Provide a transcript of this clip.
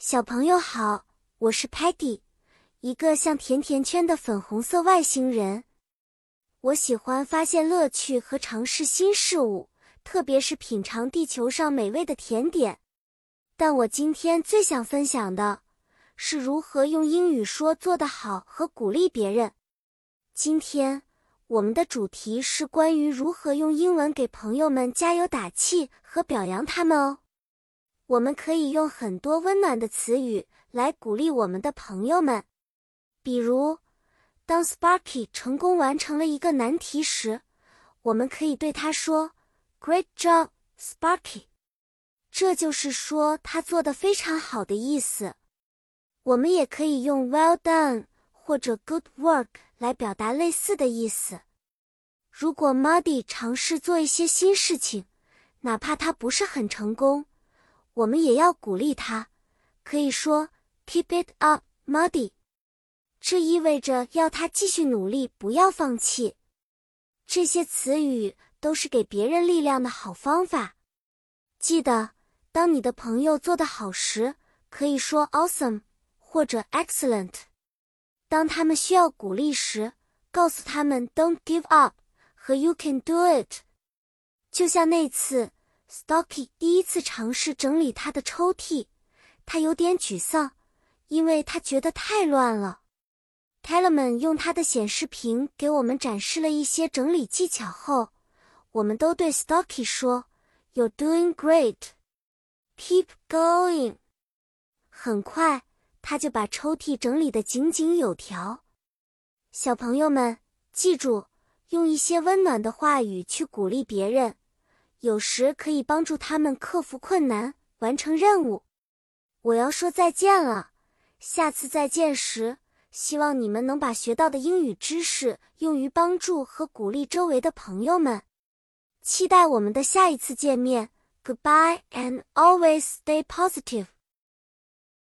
小朋友好，我是 Patty，一个像甜甜圈的粉红色外星人。我喜欢发现乐趣和尝试新事物，特别是品尝地球上美味的甜点。但我今天最想分享的是如何用英语说做得好和鼓励别人。今天我们的主题是关于如何用英文给朋友们加油打气和表扬他们哦。我们可以用很多温暖的词语来鼓励我们的朋友们，比如，当 Sparky 成功完成了一个难题时，我们可以对他说：“Great job, Sparky！” 这就是说他做的非常好的意思。我们也可以用 “Well done” 或者 “Good work” 来表达类似的意思。如果 Muddy 尝试做一些新事情，哪怕他不是很成功。我们也要鼓励他，可以说 “Keep it up, Muddy”，这意味着要他继续努力，不要放弃。这些词语都是给别人力量的好方法。记得，当你的朋友做得好时，可以说 “Awesome” 或者 “Excellent”。当他们需要鼓励时，告诉他们 “Don't give up” 和 “You can do it”。就像那次。Stocky 第一次尝试整理他的抽屉，他有点沮丧，因为他觉得太乱了。Tellerman 用他的显示屏给我们展示了一些整理技巧后，我们都对 Stocky 说：“You're doing great. Keep going.” 很快，他就把抽屉整理得井井有条。小朋友们，记住用一些温暖的话语去鼓励别人。有时可以帮助他们克服困难，完成任务。我要说再见了，下次再见时，希望你们能把学到的英语知识用于帮助和鼓励周围的朋友们。期待我们的下一次见面。Goodbye and always stay positive.